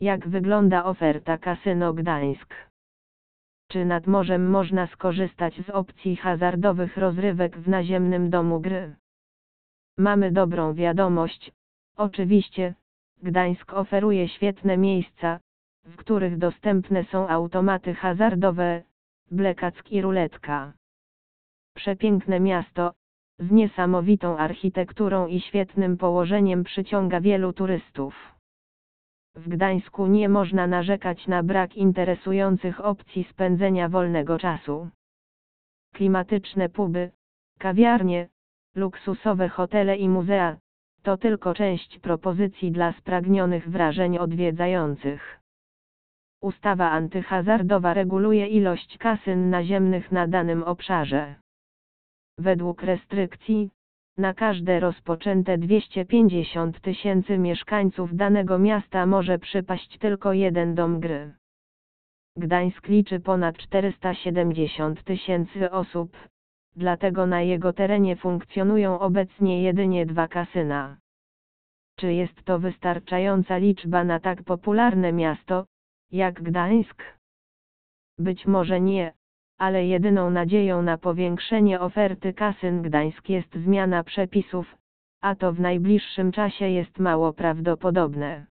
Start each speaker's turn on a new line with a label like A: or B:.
A: Jak wygląda oferta Kasyno Gdańsk? Czy nad morzem można skorzystać z opcji hazardowych rozrywek w naziemnym domu gry? Mamy dobrą wiadomość. Oczywiście, Gdańsk oferuje świetne miejsca, w których dostępne są automaty hazardowe, blekack i ruletka. Przepiękne miasto, z niesamowitą architekturą i świetnym położeniem przyciąga wielu turystów. W Gdańsku nie można narzekać na brak interesujących opcji spędzenia wolnego czasu. Klimatyczne puby, kawiarnie, luksusowe hotele i muzea to tylko część propozycji dla spragnionych wrażeń odwiedzających. Ustawa antyhazardowa reguluje ilość kasyn naziemnych na danym obszarze. Według restrykcji, na każde rozpoczęte 250 tysięcy mieszkańców danego miasta może przypaść tylko jeden dom gry. Gdańsk liczy ponad 470 tysięcy osób, dlatego na jego terenie funkcjonują obecnie jedynie dwa kasyna. Czy jest to wystarczająca liczba na tak popularne miasto, jak Gdańsk? Być może nie, ale jedyną nadzieją na powiększenie oferty kasyn Gdańsk jest zmiana przepisów, a to w najbliższym czasie jest mało prawdopodobne.